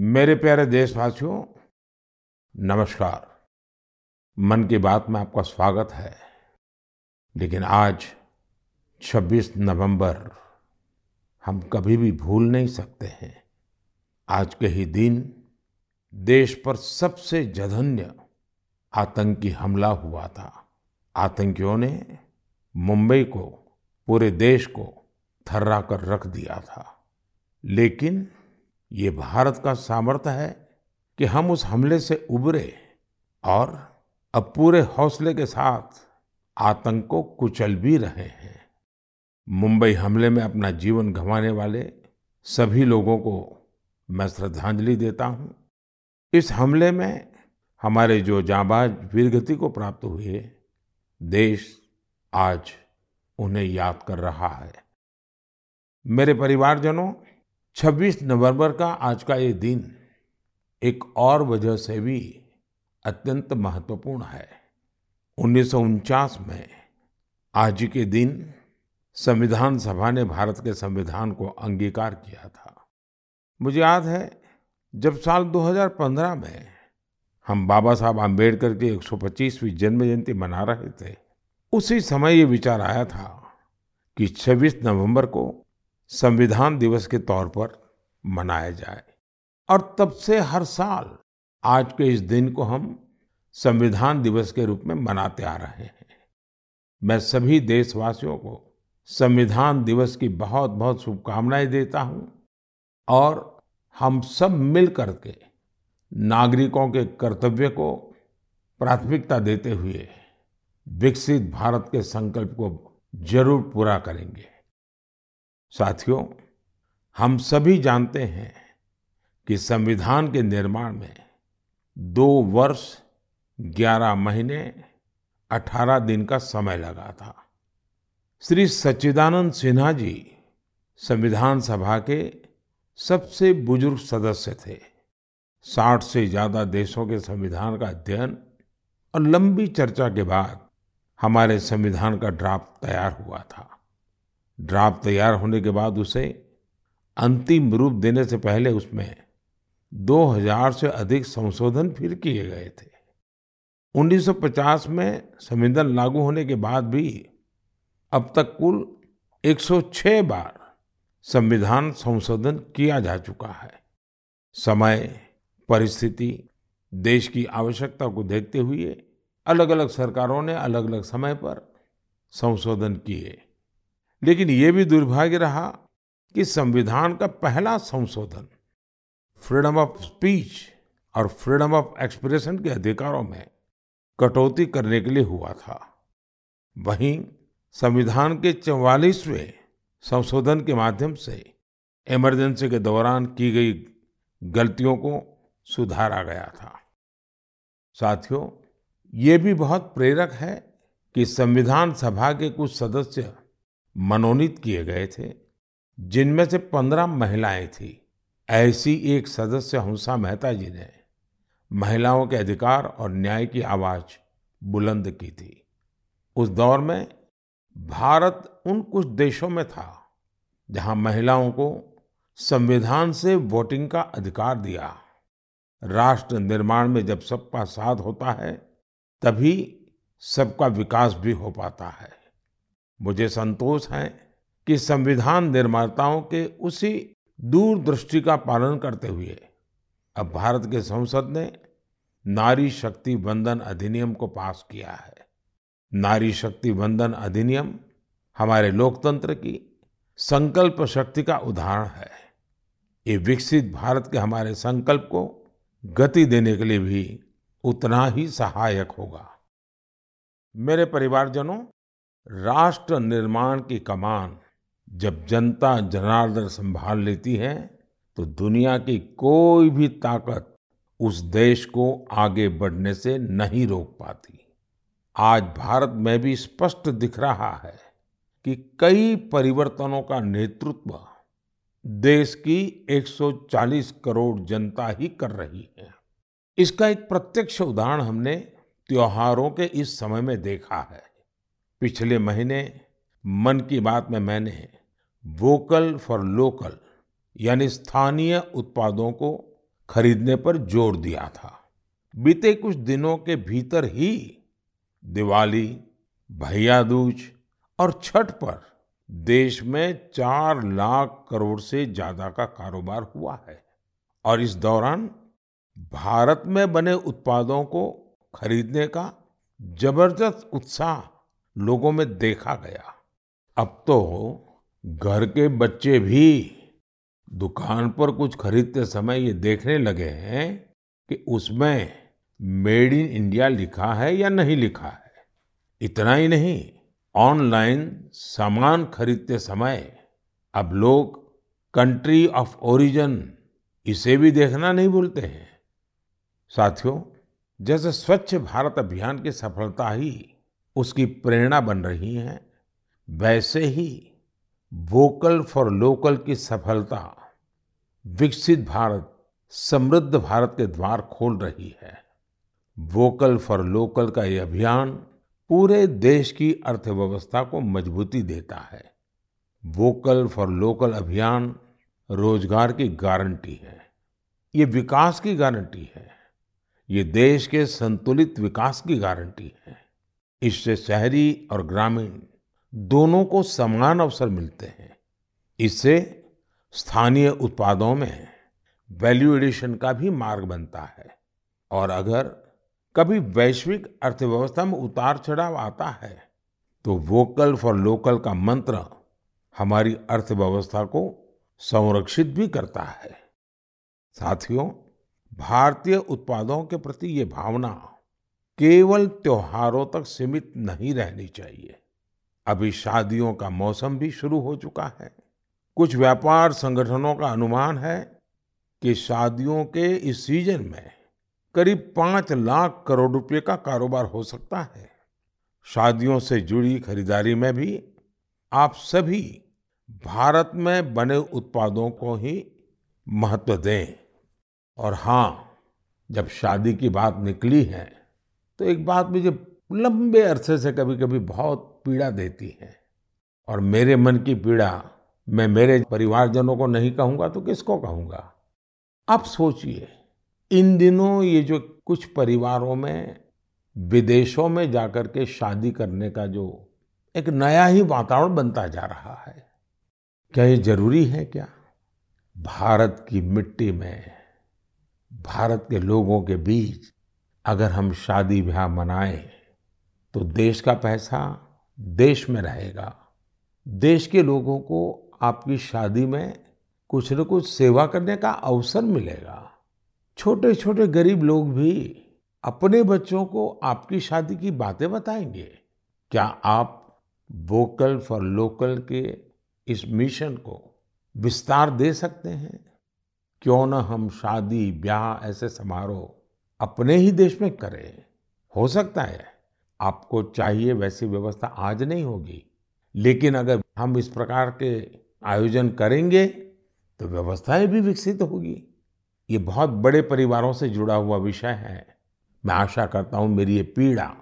मेरे प्यारे देशवासियों, नमस्कार। मन की बात में आपका स्वागत है। लेकिन आज 26 नवंबर, हम कभी भी भूल नहीं सकते हैं। आज के ही दिन, देश पर सबसे जघन्य आतंकी हमला हुआ था। आतंकियों ने मुंबई को, पूरे देश को थर्रा कर रख दिया था। लेकिन ये भारत का सामर्थ्य है कि हम उस हमले से उबरे और अब पूरे हौसले के साथ आतंक को कुचल भी रहे हैं। मुंबई हमले में अपना जीवन गंवाने वाले सभी लोगों को मैं श्रद्धांजलि देता हूँ। इस हमले में हमारे जो जाबाज वीरगति को प्राप्त हुए, देश आज उन्हें याद कर रहा है। मेरे परिवारजनों 26 नवंबर का आज का ये दिन एक और वजह से भी अत्यंत महत्वपूर्ण है। उन्नीस सौ उनचास में आज के दिन संविधान सभा ने भारत के संविधान को अंगीकार किया था। मुझे याद है, जब साल 2015 में हम बाबा साहब आम्बेडकर की 125वीं जन्म जयंती मना रहे थे, उसी समय ये विचार आया था कि 26 नवंबर को संविधान दिवस के तौर पर मनाया जाए। और तब से हर साल आज के इस दिन को हम संविधान दिवस के रूप में मनाते आ रहे हैं। मैं सभी देशवासियों को संविधान दिवस की बहुत बहुत शुभकामनाएँ देता हूँ और हम सब मिल करके नागरिकों के कर्तव्य को प्राथमिकता देते हुए विकसित भारत के संकल्प को ज़रूर पूरा करेंगे। साथियों, हम सभी जानते हैं कि संविधान के निर्माण में दो वर्ष, ग्यारह महीने, अठारह दिन का समय लगा था। श्री सच्चिदानंद सिन्हा जी संविधान सभा के सबसे बुज़ुर्ग सदस्य थे। साठ से ज़्यादा देशों के संविधान का अध्ययन और लंबी चर्चा के बाद हमारे संविधान का ड्राफ्ट तैयार हुआ था। ड्राफ्ट तैयार होने के बाद उसे अंतिम रूप देने से पहले उसमें 2000 से अधिक संशोधन फिर किए गए थे। 1950 में संविधान लागू होने के बाद भी अब तक कुल 106 बार संविधान संशोधन किया जा चुका है। समय, परिस्थिति, देश की आवश्यकता को देखते हुए अलग अलग सरकारों ने अलग अलग समय पर संशोधन किए। लेकिन ये भी दुर्भाग्य रहा कि संविधान का पहला संशोधन फ्रीडम ऑफ़ स्पीच और फ्रीडम ऑफ़ एक्सप्रेशन के अधिकारों में कटौती करने के लिए हुआ था। वहीं संविधान के चौवालीसवें संशोधन के माध्यम से इमरजेंसी के दौरान की गई गलतियों को सुधारा गया था। साथियों, ये भी बहुत प्रेरक है कि संविधान सभा के कुछ सदस्य मनोनीत किए गए थे, जिनमें से पंद्रह महिलाएँ थीं। ऐसी एक सदस्य हंसा मेहता जी ने महिलाओं के अधिकार और न्याय की आवाज़ बुलंद की थी। उस दौर में भारत उन कुछ देशों में था, जहाँ महिलाओं को संविधान से वोटिंग का अधिकार दिया। राष्ट्र निर्माण में जब सबका साथ होता है, तभी सबका विकास भी हो पाता है। मुझे संतोष है कि संविधान निर्माताओं के उसी दूरदृष्टि का पालन करते हुए अब भारत के संसद ने नारी शक्ति वंदन अधिनियम को पास किया है। नारी शक्ति वंदन अधिनियम हमारे लोकतंत्र की संकल्प शक्ति का उदाहरण है। ये विकसित भारत के हमारे संकल्प को गति देने के लिए भी उतना ही सहायक होगा। मेरे परिवारजनों राष्ट्र निर्माण की कमान जब जनता जनार्दन संभाल लेती है तो दुनिया की कोई भी ताकत उस देश को आगे बढ़ने से नहीं रोक पाती। आज भारत में भी स्पष्ट दिख रहा है कि कई परिवर्तनों का नेतृत्व देश की 140 करोड़ जनता ही कर रही है। इसका एक प्रत्यक्ष उदाहरण हमने त्योहारों के इस समय में देखा है। पिछले महीने मन की बात में मैंने वोकल फॉर लोकल यानी स्थानीय उत्पादों को खरीदने पर ज़ोर दिया था। बीते कुछ दिनों के भीतर ही दिवाली भैया दूज और छठ पर देश में चार लाख करोड़ से ज़्यादा का कारोबार हुआ है और इस दौरान भारत में बने उत्पादों को खरीदने का ज़बरदस्त उत्साह लोगों में देखा गया। अब तो घर के बच्चे भी दुकान पर कुछ खरीदते समय ये देखने लगे हैं कि उसमें मेड इन इंडिया लिखा है या नहीं लिखा है। इतना ही नहीं, ऑनलाइन सामान खरीदते समय अब लोग कंट्री ऑफ़ ओरिजिन इसे भी देखना नहीं भूलते हैं। साथियों, जैसे स्वच्छ भारत अभियान की सफलता ही उसकी प्रेरणा बन रही है। वैसे ही वोकल फॉर लोकल की सफलता विकसित भारत, समृद्ध भारत के द्वार खोल रही है। वोकल फॉर लोकल का ये अभियान पूरे देश की अर्थव्यवस्था को मजबूती देता है। वोकल फॉर लोकल अभियान रोज़गार की गारंटी है। ये विकास की गारंटी है। ये देश के संतुलित विकास की गारंटी है। इससे शहरी और ग्रामीण दोनों को समान अवसर मिलते हैं। इससे स्थानीय उत्पादों में वैल्यू एडिशन का भी मार्ग बनता है और अगर कभी वैश्विक अर्थव्यवस्था में उतार चढ़ाव आता है तो वोकल फॉर लोकल का मंत्र हमारी अर्थव्यवस्था को संरक्षित भी करता है। साथियों, भारतीय उत्पादों के प्रति ये भावना केवल त्योहारों तक सीमित नहीं रहनी चाहिए। अभी शादियों का मौसम भी शुरू हो चुका है। कुछ व्यापार संगठनों का अनुमान है कि शादियों के इस सीज़न में करीब पाँच लाख करोड़ रुपए का कारोबार हो सकता है। शादियों से जुड़ी खरीदारी में भी आप सभी भारत में बने उत्पादों को ही महत्व दें। और हाँ जब शादी की बात निकली है तो एक बात मुझे लंबे अरसे से कभी कभी बहुत पीड़ा देती है। और मेरे मन की पीड़ा मैं मेरे परिवारजनों को नहीं कहूँगा तो किसको कहूँगा? आप सोचिए, इन दिनों ये जो कुछ परिवारों में, विदेशों में जाकर के शादी करने का जो एक नया ही वातावरण बनता जा रहा है, क्या ये ज़रूरी है क्या? भारत की मिट्टी में, भारत के लोगों के बीच अगर हम शादी ब्याह मनाएँ तो देश का पैसा देश में रहेगा। देश के लोगों को आपकी शादी में कुछ न कुछ सेवा करने का अवसर मिलेगा। छोटे छोटे गरीब लोग भी अपने बच्चों को आपकी शादी की बातें बताएँगे। क्या आप वोकल फॉर लोकल के इस मिशन को विस्तार दे सकते हैं? क्यों न हम शादी ब्याह ऐसे समारोह अपने ही देश में करें। हो सकता है आपको चाहिए वैसी व्यवस्था आज नहीं होगी। लेकिन अगर हम इस प्रकार के आयोजन करेंगे तो व्यवस्थाएँ भी विकसित होगी। ये बहुत बड़े परिवारों से जुड़ा हुआ विषय है। मैं आशा करता हूँ मेरी ये पीड़ा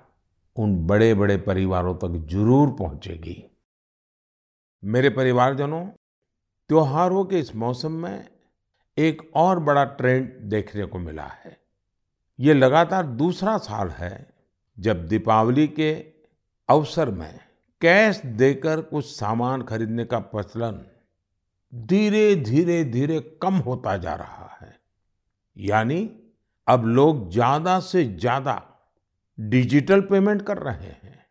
उन बड़े बड़े परिवारों तक ज़रूर पहुंचेगी। मेरे परिवारजनों, त्योहारों के इस मौसम में एक और बड़ा ट्रेंड देखने को मिला है। ये लगातार दूसरा साल है जब दीपावली के अवसर में कैश देकर कुछ सामान खरीदने का प्रचलन धीरे धीरे धीरे कम होता जा रहा है। यानी अब लोग ज़्यादा से ज़्यादा डिजिटल पेमेंट कर रहे हैं।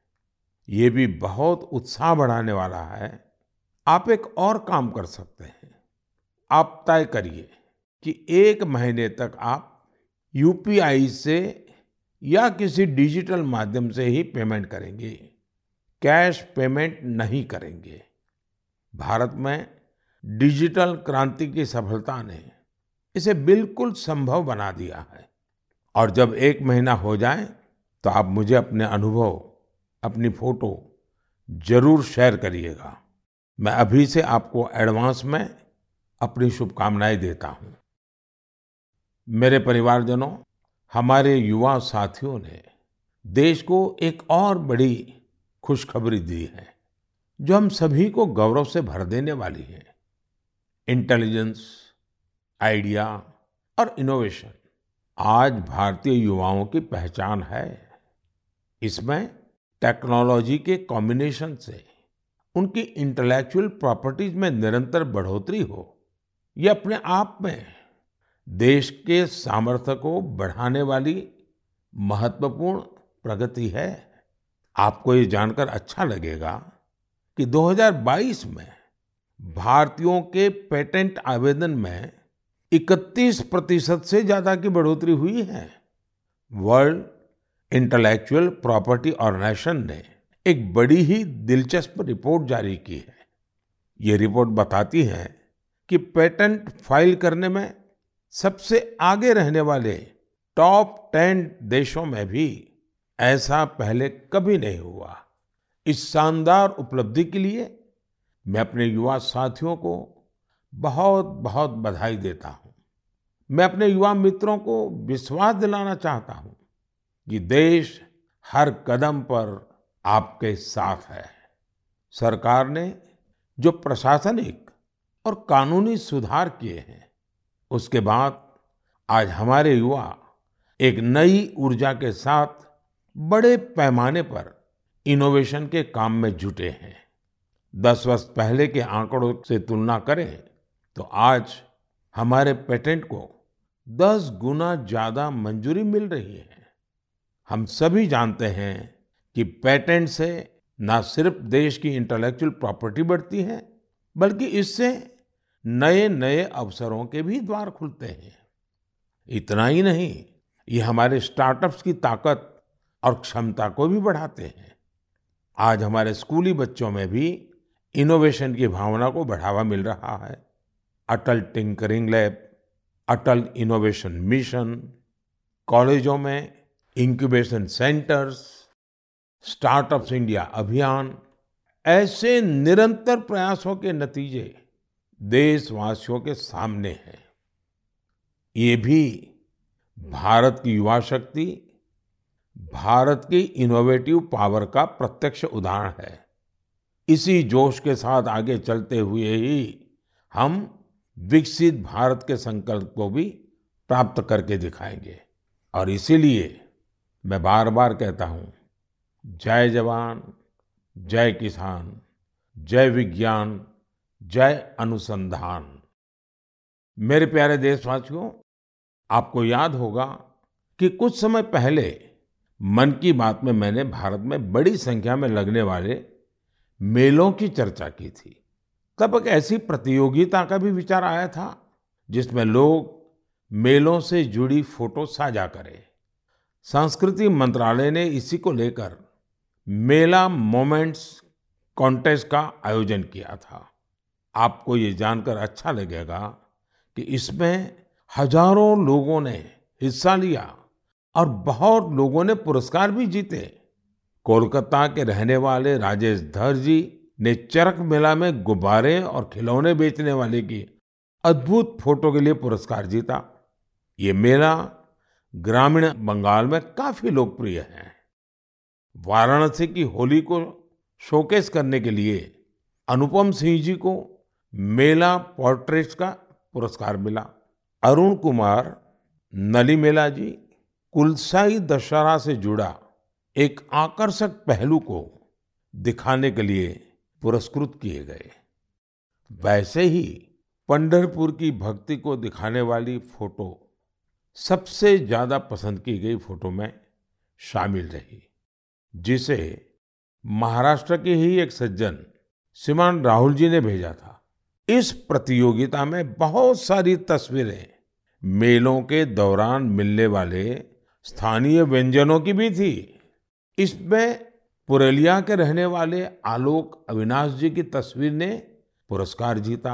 ये भी बहुत उत्साह बढ़ाने वाला है। आप एक और काम कर सकते हैं। आप तय करिए कि एक महीने तक आप यूपीआई से या किसी डिजिटल माध्यम से ही पेमेंट करेंगे। कैश पेमेंट नहीं करेंगे। भारत में डिजिटल क्रांति की सफलता ने इसे बिल्कुल संभव बना दिया है। और जब एक महीना हो जाए तो आप मुझे अपने अनुभव, अपनी फ़ोटो ज़रूर शेयर करिएगा। मैं अभी से आपको एडवांस में अपनी शुभकामनाएँ देता हूँ। मेरे परिवारजनों, हमारे युवा साथियों ने देश को एक और बड़ी खुशखबरी दी है, जो हम सभी को गौरव से भर देने वाली है। इंटेलिजेंस आइडिया और इनोवेशन आज भारतीय युवाओं की पहचान है। इसमें टेक्नोलॉजी के कॉम्बिनेशन से उनकी इंटेलेक्चुअल प्रॉपर्टीज़ में निरंतर बढ़ोतरी हो, ये अपने आप में देश के सामर्थ्य को बढ़ाने वाली महत्वपूर्ण प्रगति है। आपको ये जानकर अच्छा लगेगा कि 2022 में भारतीयों के पेटेंट आवेदन में 31 प्रतिशत से ज़्यादा की बढ़ोतरी हुई है। वर्ल्ड इंटेलेक्चुअल प्रॉपर्टी ऑर्गेनाइजेशन ने एक बड़ी ही दिलचस्प रिपोर्ट जारी की है। ये रिपोर्ट बताती है कि पेटेंट फ़ाइल करने में सबसे आगे रहने वाले टॉप टेन देशों में भी ऐसा पहले कभी नहीं हुआ। इस शानदार उपलब्धि के लिए मैं अपने युवा साथियों को बहुत बहुत बधाई देता हूँ। मैं अपने युवा मित्रों को विश्वास दिलाना चाहता हूँ कि देश हर कदम पर आपके साथ है। सरकार ने जो प्रशासनिक और कानूनी सुधार किए हैं उसके बाद आज हमारे युवा एक नई ऊर्जा के साथ बड़े पैमाने पर इनोवेशन के काम में जुटे हैं। दस वर्ष पहले के आंकड़ों से तुलना करें तो आज हमारे पेटेंट को दस गुना ज़्यादा मंजूरी मिल रही है। हम सभी जानते हैं कि पेटेंट से न सिर्फ़ देश की इंटेलेक्चुअल प्रॉपर्टी बढ़ती है, बल्कि इससे नए नए अवसरों के भी द्वार खुलते हैं। इतना ही नहीं, ये हमारे स्टार्टअप्स की ताकत और क्षमता को भी बढ़ाते हैं। आज हमारे स्कूली बच्चों में भी इनोवेशन की भावना को बढ़ावा मिल रहा है। Atal tinkering lab, Atal innovation mission, कॉलेजों में इंक्यूबेशन सेंटर्स, स्टार्टअप्स इंडिया अभियान, ऐसे निरंतर प्रयासों के नतीजे देशवासियों के सामने है। ये भी भारत की युवा शक्ति, भारत की इनोवेटिव पावर का प्रत्यक्ष उदाहरण है। इसी जोश के साथ आगे चलते हुए ही हम विकसित भारत के संकल्प को भी प्राप्त करके दिखाएँगे। और इसीलिए मैं बार बार कहता हूँ, जय जवान, जय किसान, जय विज्ञान जय अनुसंधान। मेरे प्यारे देशवासियों, आपको याद होगा कि कुछ समय पहले मन की बात में मैंने भारत में बड़ी संख्या में लगने वाले मेलों की चर्चा की थी। तब एक ऐसी प्रतियोगिता का भी विचार आया था, जिसमें लोग मेलों से जुड़ी फ़ोटो साझा करें। संस्कृति मंत्रालय ने इसी को लेकर मेला मोमेंट्स कॉन्टेस्ट का आयोजन किया था। आपको ये जानकर अच्छा लगेगा कि इसमें हज़ारों लोगों ने हिस्सा लिया और बहुत लोगों ने पुरस्कार भी जीते। कोलकाता के रहने वाले राजेश धर जी ने चरक मेला में गुब्बारे और खिलौने बेचने वाले की अद्भुत फ़ोटो के लिए पुरस्कार जीता। ये मेला ग्रामीण बंगाल में काफ़ी लोकप्रिय है। वाराणसी की होली को शोकेस करने के लिए अनुपम सिंह जी को मेला पोर्ट्रेट्स का पुरस्कार मिला। अरुण कुमार, नली मेला जी, कुलसाई दशहरा से जुड़ा एक आकर्षक पहलू को दिखाने के लिए पुरस्कृत किए गए। वैसे ही पंढरपुर की भक्ति को दिखाने वाली फ़ोटो, सबसे ज़्यादा पसंद की गई फ़ोटो में शामिल रही, जिसे महाराष्ट्र के ही एक सज्जन, श्रीमान राहुल जी ने भेजा था। इस प्रतियोगिता में बहुत सारी तस्वीरें, मेलों के दौरान मिलने वाले स्थानीय व्यंजनों की भी थी। इसमें पुरलिया के रहने वाले आलोक अविनाश जी की तस्वीर ने पुरस्कार जीता।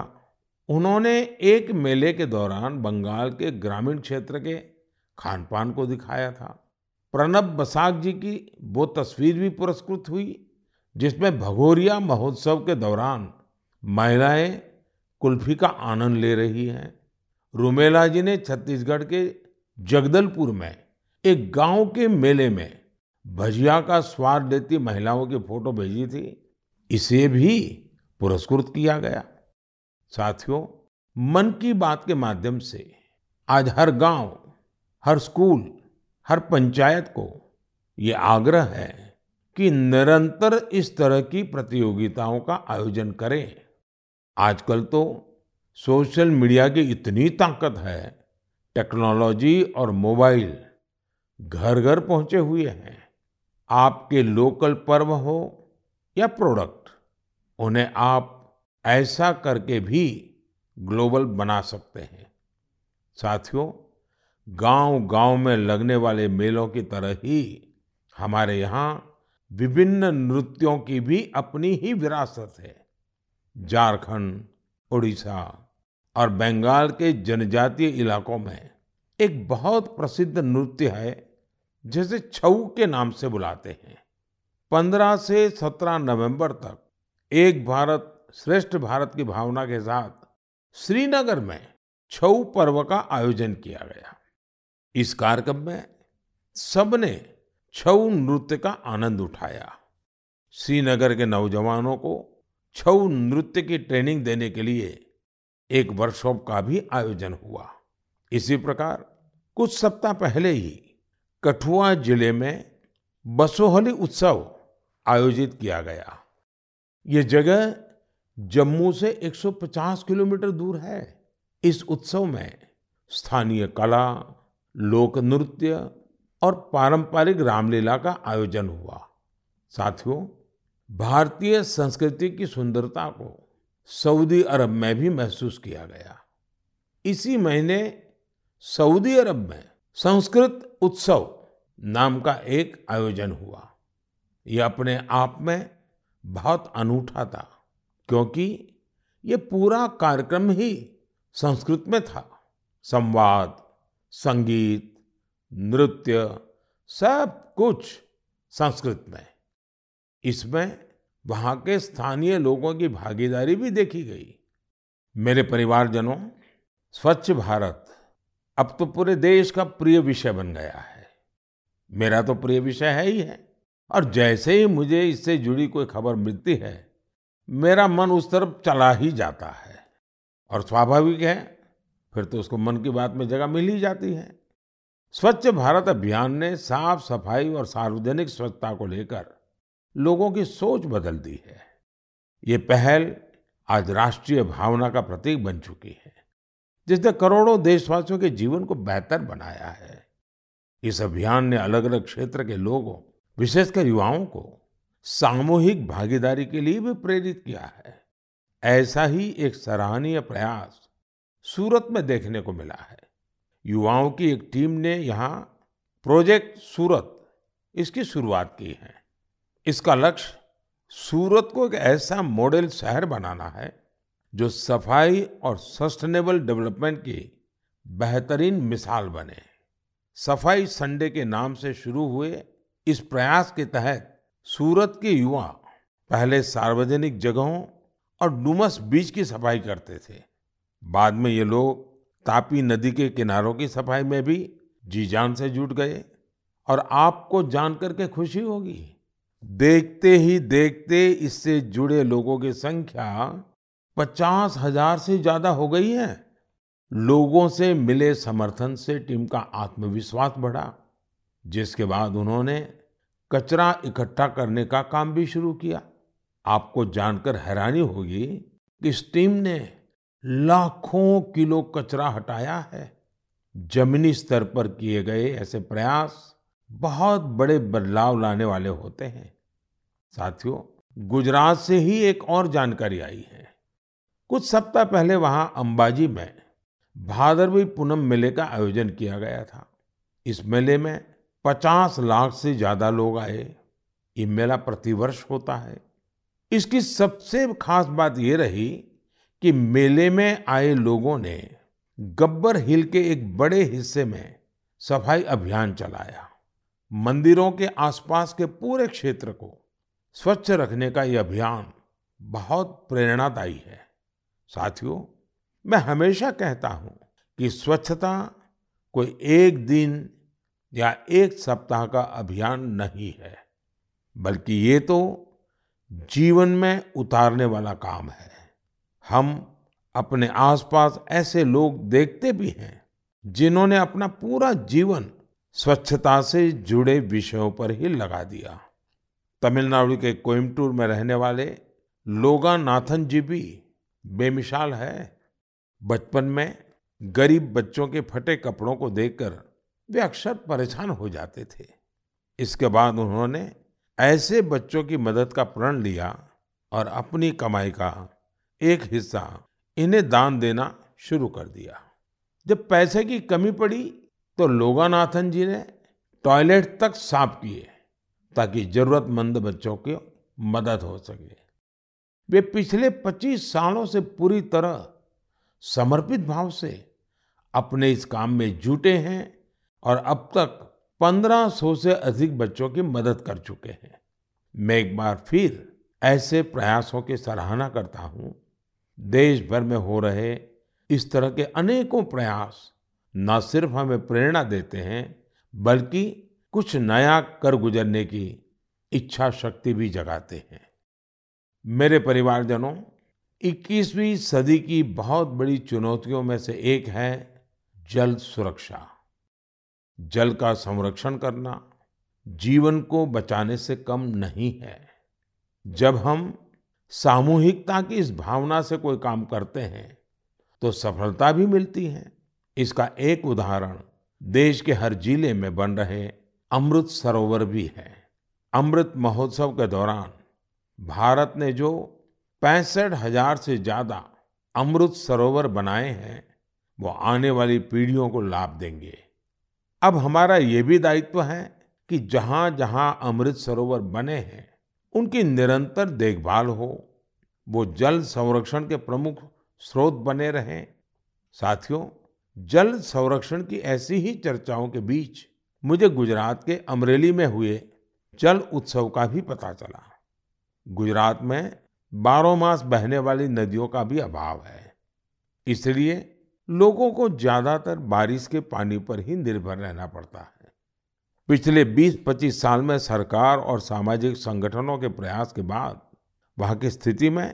उन्होंने एक मेले के दौरान बंगाल के ग्रामीण क्षेत्र के खान पान को दिखाया था। प्रणब बसाक जी की वो तस्वीर भी पुरस्कृत हुई, जिसमें भगोरिया महोत्सव के दौरान महिलाएँ कुल्फी का आनंद ले रही हैं। रुमेला जी ने छत्तीसगढ़ के जगदलपुर में एक गाँव के मेले में भजिया का स्वाद लेती महिलाओं की फ़ोटो भेजी थी। इसे भी पुरस्कृत किया गया। साथियों, मन की बात के माध्यम से आज हर गाँव, हर स्कूल, हर पंचायत को ये आग्रह है कि निरंतर इस तरह की प्रतियोगिताओं का आयोजन करें। आजकल तो सोशल मीडिया की इतनी ताकत है, टेक्नोलॉजी और मोबाइल घर-घर पहुँचे हुए हैं। आपके लोकल पर्व हो या प्रोडक्ट, उन्हें आप ऐसा करके भी ग्लोबल बना सकते हैं। साथियों, गांव-गांव में लगने वाले मेलों की तरह ही हमारे यहाँ विभिन्न नृत्यों की भी अपनी ही विरासत है। झारखंड, ओडिशा और बंगाल के जनजातीय इलाकों में एक बहुत प्रसिद्ध नृत्य है, जिसे छऊ के नाम से बुलाते हैं। 15 से 17 नवंबर तक एक भारत श्रेष्ठ भारत की भावना के साथ श्रीनगर में छऊ पर्व का आयोजन किया गया। इस कार्यक्रम में सबने छऊ नृत्य का आनंद उठाया। श्रीनगर के नौजवानों को छऊ नृत्य की ट्रेनिंग देने के लिए एक वर्कशॉप का भी आयोजन हुआ। इसी प्रकार कुछ सप्ताह पहले ही कठुआ ज़िले में बसोहली उत्सव आयोजित किया गया। ये जगह जम्मू से 150 किलोमीटर दूर है। इस उत्सव में स्थानीय कला, लोक नृत्य और पारंपरिक रामलीला का आयोजन हुआ। साथियों भारतीय संस्कृति की सुंदरता को सऊदी अरब में भी महसूस किया गया। इसी महीने सऊदी अरब में संस्कृत उत्सव नाम का एक आयोजन हुआ। यह अपने आप में बहुत अनूठा था, क्योंकि ये पूरा कार्यक्रम ही संस्कृत में था। संवाद, संगीत, नृत्य सब कुछ संस्कृत में। इसमें वहाँ के स्थानीय लोगों की भागीदारी भी देखी गई। मेरे परिवारजनों, स्वच्छ भारत अब तो पूरे देश का प्रिय विषय बन गया है। मेरा तो प्रिय विषय है ही है। और जैसे ही मुझे इससे जुड़ी कोई खबर मिलती है, मेरा मन उस तरफ़ चला ही जाता है। और स्वाभाविक है, फिर तो उसको मन की बात में जगह मिल ही जाती है। स्वच्छ भारत अभियान ने साफ़ सफ़ाई और सार्वजनिक स्वच्छता को लेकर लोगों की सोच बदल दी है। ये पहल आज राष्ट्रीय भावना का प्रतीक बन चुकी है, जिसने करोड़ों देशवासियों के जीवन को बेहतर बनाया है। इस अभियान ने अलग अलग क्षेत्र के लोगों, विशेषकर युवाओं को सामूहिक भागीदारी के लिए भी प्रेरित किया है। ऐसा ही एक सराहनीय प्रयास सूरत में देखने को मिला है। युवाओं की एक टीम ने यहाँ प्रोजेक्ट सूरत, इसकी शुरुआत की है। इसका लक्ष्य सूरत को एक ऐसा मॉडल शहर बनाना है जो सफ़ाई और सस्टेनेबल डेवलपमेंट की बेहतरीन मिसाल बने। सफ़ाई संडे के नाम से शुरू हुए इस प्रयास के तहत सूरत के युवा पहले सार्वजनिक जगहों और डुमस बीच की सफ़ाई करते थे। बाद में ये लोग तापी नदी के किनारों की सफ़ाई में भी जी जान से जुट गए और आपको जानकर के खुशी होगी। देखते ही देखते इससे जुड़े लोगों की संख्या पचास हज़ार से ज़्यादा हो गई है। लोगों से मिले समर्थन से टीम का आत्मविश्वास बढ़ा, जिसके बाद उन्होंने कचरा इकट्ठा करने का काम भी शुरू किया। आपको जानकर हैरानी होगी कि इस टीम ने लाखों किलो कचरा हटाया है। जमीनी स्तर पर किए गए ऐसे प्रयास बहुत बड़े बदलाव लाने वाले होते हैं। साथियों, गुजरात से ही एक और जानकारी आई है। कुछ सप्ताह पहले वहाँ अंबाजी में भादरवी पूनम मेले का आयोजन किया गया था। इस मेले में 50 लाख से ज़्यादा लोग आए। ये मेला प्रतिवर्ष होता है। इसकी सबसे खास बात ये रही कि मेले में आए लोगों ने गब्बर हिल के एक बड़े हिस्से में सफ़ाई अभियान चलाया। मंदिरों के आसपास के पूरे क्षेत्र को स्वच्छ रखने का ये अभियान बहुत प्रेरणादायी है। साथियों, मैं हमेशा कहता हूँ कि स्वच्छता कोई एक दिन या एक सप्ताह का अभियान नहीं है, बल्कि ये तो जीवन में उतारने वाला काम है। हम अपने आसपास ऐसे लोग देखते भी हैं जिन्होंने अपना पूरा जीवन स्वच्छता से जुड़े विषयों पर ही लगा दिया। तमिलनाडु के कोयम्बटूर में रहने वाले लोगानाथन जी भी बेमिसाल है। बचपन में गरीब बच्चों के फटे कपड़ों को देखकर वे अक्सर परेशान हो जाते थे। इसके बाद उन्होंने ऐसे बच्चों की मदद का प्रण लिया और अपनी कमाई का एक हिस्सा इन्हें दान देना शुरू कर दिया। जब पैसे की कमी पड़ी तो लोगानाथन जी ने टॉयलेट तक साफ़ किए ताकि जरूरतमंद बच्चों की मदद हो सके। वे पिछले 25 सालों से पूरी तरह समर्पित भाव से अपने इस काम में जुटे हैं और अब तक 1500 से अधिक बच्चों की मदद कर चुके हैं। मैं एक बार फिर ऐसे प्रयासों की सराहना करता हूँ। देश भर में हो रहे इस तरह के अनेकों प्रयास न सिर्फ़ हमें प्रेरणा देते हैं, बल्कि कुछ नया कर गुजरने की इच्छा शक्ति भी जगाते हैं। मेरे परिवारजनों 21वीं सदी की बहुत बड़ी चुनौतियों में से एक है जल सुरक्षा। जल का संरक्षण करना जीवन को बचाने से कम नहीं है। जब हम सामूहिकता की इस भावना से कोई काम करते हैं तो सफलता भी मिलती है। इसका एक उदाहरण देश के हर ज़िले में बन रहे अमृत सरोवर भी है। अमृत महोत्सव के दौरान भारत ने जो पैंसठ हज़ार से ज़्यादा अमृत सरोवर बनाए हैं, वो आने वाली पीढ़ियों को लाभ देंगे। अब हमारा ये भी दायित्व है कि जहाँ जहाँ अमृत सरोवर बने हैं, उनकी निरंतर देखभाल हो, वो जल संरक्षण के प्रमुख स्रोत बने रहें। साथियों जल संरक्षण की ऐसी ही चर्चाओं के बीच मुझे गुजरात के अमरेली में हुए जल उत्सव का भी पता चला। गुजरात में बारह मास बहने वाली नदियों का भी अभाव है। इसलिए लोगों को ज़्यादातर बारिश के पानी पर ही निर्भर रहना पड़ता है। पिछले 20-25 साल में सरकार और सामाजिक संगठनों के प्रयास के बाद वहाँ की स्थिति में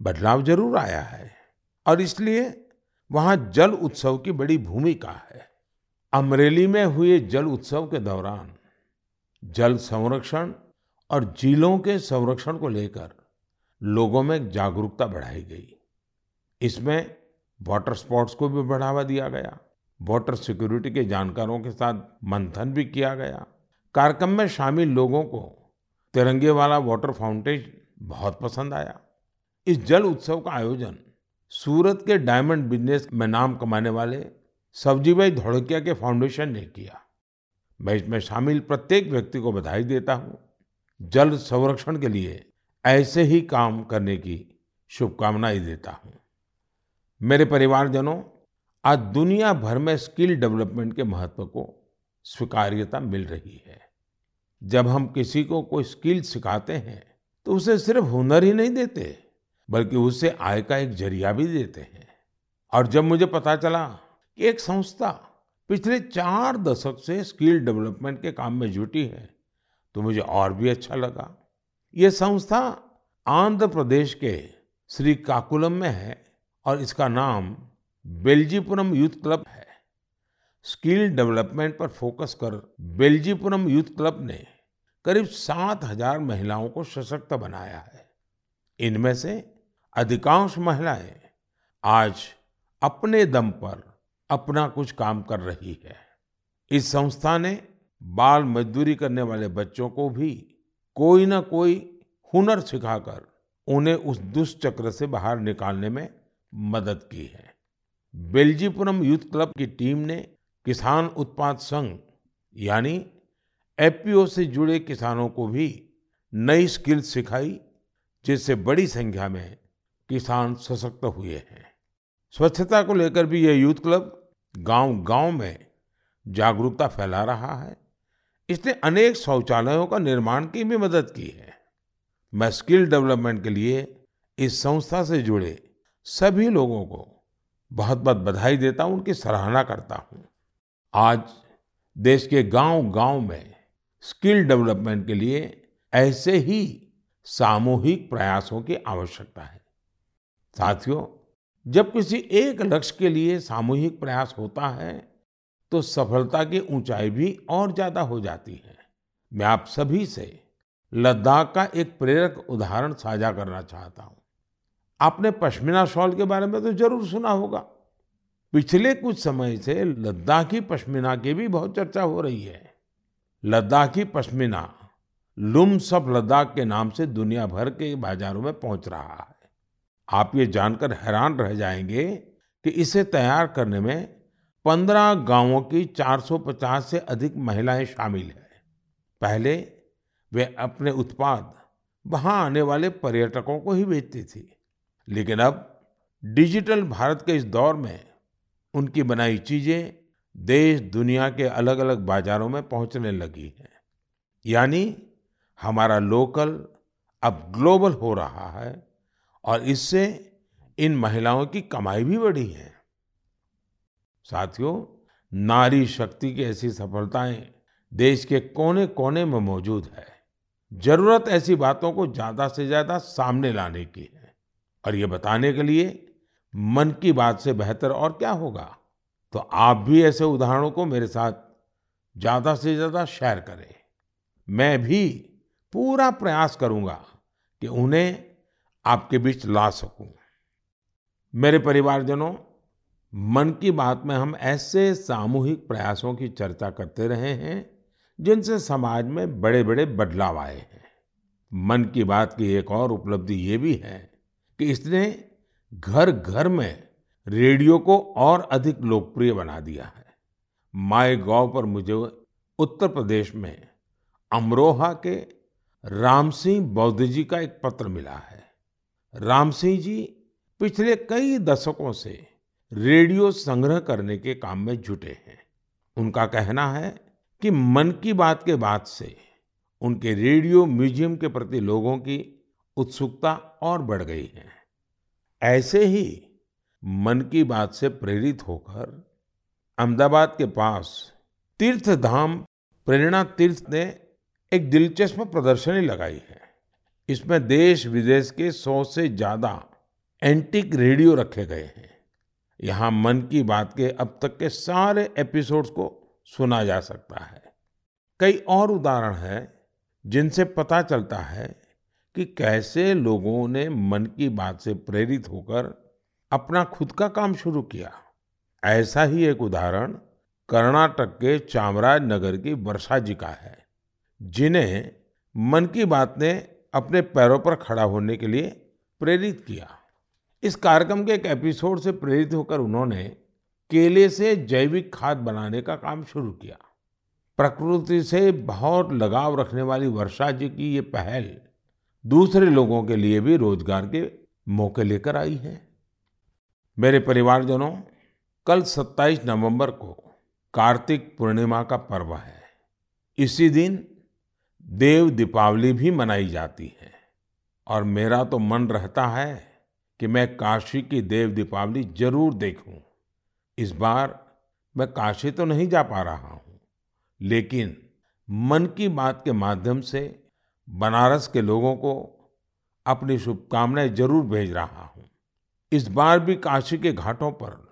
बदलाव ज़रूर आया है और इसलिए वहाँ जल उत्सव की बड़ी भूमिका है। अमरेली में हुए जल उत्सव के दौरान जल संरक्षण और झीलों के संरक्षण को लेकर लोगों में जागरूकता बढ़ाई गई। इसमें वाटर स्पोर्ट्स को भी बढ़ावा दिया गया। वाटर सिक्योरिटी के जानकारों के साथ मंथन भी किया गया। कार्यक्रम में शामिल लोगों को तिरंगे वाला वाटर फाउंटेन बहुत पसंद आया। इस जल उत्सव का आयोजन सूरत के डायमंड बिज़नेस में नाम कमाने वाले सब्ज़ी भाई धोड़किया के फाउंडेशन ने किया। मैं इसमें शामिल प्रत्येक व्यक्ति को बधाई देता हूँ। जल संरक्षण के लिए ऐसे ही काम करने की शुभकामनाएँ देता हूँ। मेरे परिवारजनों, आज दुनिया भर में स्किल डेवलपमेंट के महत्व को स्वीकार्यता मिल रही है। जब हम किसी को कोई स्किल सिखाते हैं तो उसे सिर्फ़ हुनर ही नहीं देते। बल्कि उससे आय का एक ज़रिया भी देते हैं। और जब मुझे पता चला कि एक संस्था पिछले चार दशक से स्किल डेवलपमेंट के काम में जुटी है तो मुझे और भी अच्छा लगा। ये संस्था आंध्र प्रदेश के श्री काकुलम में है और इसका नाम बेल्जीपुरम यूथ क्लब है। स्किल डेवलपमेंट पर फोकस कर बेल्जीपुरम यूथ क्लब ने करीब सात हज़ार महिलाओं को सशक्त बनाया है। इनमें से अधिकांश महिलाएँ आज अपने दम पर अपना कुछ काम कर रही है। इस संस्था ने बाल मजदूरी करने वाले बच्चों को भी कोई ना कोई हुनर सिखाकर उन्हें उस दुष्चक्र से बाहर निकालने में मदद की है। बेल्जीपुरम यूथ क्लब की टीम ने किसान उत्पाद संघ, यानी एपीओ से जुड़े किसानों को भी नई स्किल सिखाई, जिससे बड़ी संख्या में किसान सशक्त हुए हैं। स्वच्छता को लेकर भी यह यूथ क्लब गांव-गांव में जागरूकता फैला रहा है। इसने अनेक शौचालयों का निर्माण की भी मदद की है। मैं स्किल डेवलपमेंट के लिए इस संस्था से जुड़े सभी लोगों को बहुत बहुत बधाई देता हूँ, उनकी सराहना करता हूँ। आज देश के गांव-गांव में स्किल डेवलपमेंट के लिए ऐसे ही सामूहिक प्रयासों की आवश्यकता है। साथियों, जब किसी एक लक्ष्य के लिए सामूहिक प्रयास होता है तो सफलता की ऊंचाई भी और ज़्यादा हो जाती है। मैं आप सभी से लद्दाख का एक प्रेरक उदाहरण साझा करना चाहता हूँ। आपने पश्मीना शॉल के बारे में तो ज़रूर सुना होगा। पिछले कुछ समय से लद्दाखी पश्मीना की भी बहुत चर्चा हो रही है। लद्दाखी पश्मीना लुम्स ऑफ़ लद्दाख के नाम से दुनिया भर के बाजारों में पहुँच रहा है। आप ये जानकर हैरान रह जाएँगे कि इसे तैयार करने में 15 गाँवों की 450 से अधिक महिलाएँ शामिल हैं। पहले वे अपने उत्पाद वहाँ आने वाले पर्यटकों को ही बेचती थी, लेकिन अब डिजिटल भारत के इस दौर में उनकी बनाई चीज़ें देश दुनिया के अलग अलग बाजारों में पहुँचने लगी हैं। यानी हमारा लोकल अब ग्लोबल हो रहा है। और इससे इन महिलाओं की कमाई भी बढ़ी है। साथियों, नारी शक्ति की ऐसी सफलताएँ देश के कोने कोने में मौजूद है। ज़रूरत ऐसी बातों को ज़्यादा से ज़्यादा सामने लाने की है। और ये बताने के लिए, मन की बात से बेहतर और क्या होगा? तो आप भी ऐसे उदाहरणों को मेरे साथ ज़्यादा से ज़्यादा शेयर करें। मैं भी पूरा प्रयास करूँगा कि उन्हें आपके बीच ला सकूँ। मेरे परिवारजनों, मन की बात में हम ऐसे सामूहिक प्रयासों की चर्चा करते रहे हैं, जिनसे समाज में बड़े बड़े बदलाव आए हैं। मन की बात की एक और उपलब्धि ये भी है कि इसने घर घर में रेडियो को और अधिक लोकप्रिय बना दिया है। माई गॉव पर मुझे उत्तर प्रदेश में अमरोहा के राम सिंह बौद्ध जी का एक पत्र मिला है। राम सिंह जी पिछले कई दशकों से रेडियो संग्रह करने के काम में जुटे हैं। उनका कहना है कि मन की बात के बाद से उनके रेडियो म्यूज़ियम के प्रति लोगों की उत्सुकता और बढ़ गई है। ऐसे ही मन की बात से प्रेरित होकर अहमदाबाद के पास तीर्थ धाम प्रेरणा तीर्थ ने एक दिलचस्प प्रदर्शनी लगाई है। इसमें देश विदेश के सौ से ज़्यादा एंटिक रेडियो रखे गए हैं। यहाँ मन की बात के अब तक के सारे एपिसोड्स को सुना जा सकता है। कई और उदाहरण हैं जिनसे पता चलता है कि कैसे लोगों ने मन की बात से प्रेरित होकर अपना खुद का काम शुरू किया। ऐसा ही एक उदाहरण कर्नाटक के चामराज नगर की वर्षा जी का है, जिन्हें मन की बात ने अपने पैरों पर खड़ा होने के लिए प्रेरित किया। इस कार्यक्रम के एक एपिसोड से प्रेरित होकर उन्होंने केले से जैविक खाद बनाने का काम शुरू किया। प्रकृति से बहुत लगाव रखने वाली वर्षा जी की ये पहल दूसरे लोगों के लिए भी रोज़गार के मौके लेकर आई है। मेरे परिवारजनों, कल 27 नवंबर को कार्तिक पूर्णिमा का पर्व है। इसी दिन देव दीपावली भी मनाई जाती है। और मेरा तो मन रहता है कि मैं काशी की देव दीपावली ज़रूर देखूँ। इस बार मैं काशी तो नहीं जा पा रहा हूँ, लेकिन मन की बात के माध्यम से बनारस के लोगों को अपनी शुभकामनाएँ ज़रूर भेज रहा हूँ। इस बार भी काशी के घाटों पर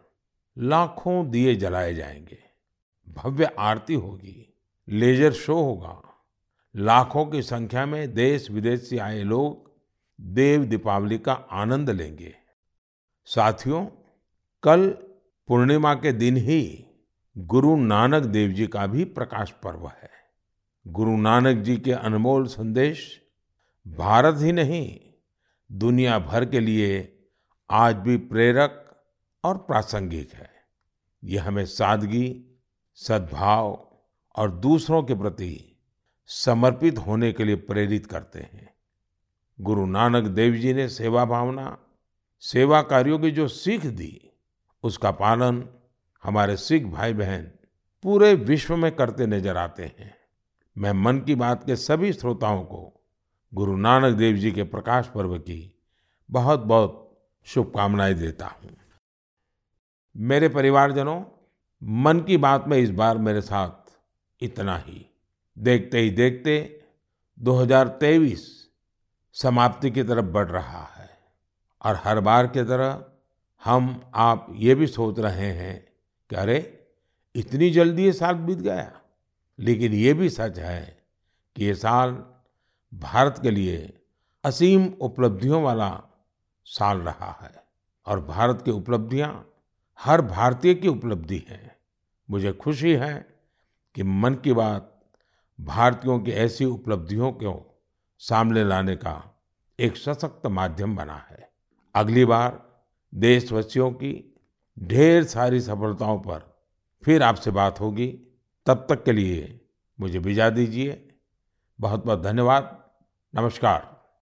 लाखों दिए जलाए जाएँगे। भव्य आरती होगी, लेजर शो होगा। लाखों की संख्या में देश विदेश से आए लोग देव दीपावली का आनंद लेंगे। साथियों, कल पूर्णिमा के दिन ही गुरु नानक देव जी का भी प्रकाश पर्व है। गुरु नानक जी के अनमोल संदेश भारत ही नहीं, दुनिया भर के लिए आज भी प्रेरक और प्रासंगिक है। ये हमें सादगी, सद्भाव और दूसरों के प्रति समर्पित होने के लिए प्रेरित करते हैं। गुरु नानक देव जी ने सेवा भावना, सेवा कार्यों की जो सीख दी, उसका पालन हमारे सिख भाई बहन पूरे विश्व में करते नज़र आते हैं। मैं मन की बात के सभी श्रोताओं को गुरु नानक देव जी के प्रकाश पर्व की बहुत बहुत शुभकामनाएँ देता हूँ। मेरे परिवारजनों, मन की बात में इस बार मेरे साथ इतना ही। देखते ही देखते 2023 समाप्ति की तरफ़ बढ़ रहा है। और हर बार की तरह हम, आप ये भी सोच रहे हैं कि अरे, इतनी जल्दी ये साल बीत गया। लेकिन ये भी सच है कि ये साल भारत के लिए असीम उपलब्धियों वाला साल रहा है। और भारत की उपलब्धियाँ, हर भारतीय की उपलब्धि है। मुझे खुशी है कि मन की बात भारतीयों की ऐसी उपलब्धियों को सामने लाने का एक सशक्त माध्यम बना है। अगली बार देशवासियों की ढेर सारी सफलताओं पर फिर आपसे बात होगी। तब तक के लिए मुझे विदा दीजिए। बहुत बहुत धन्यवाद। नमस्कार।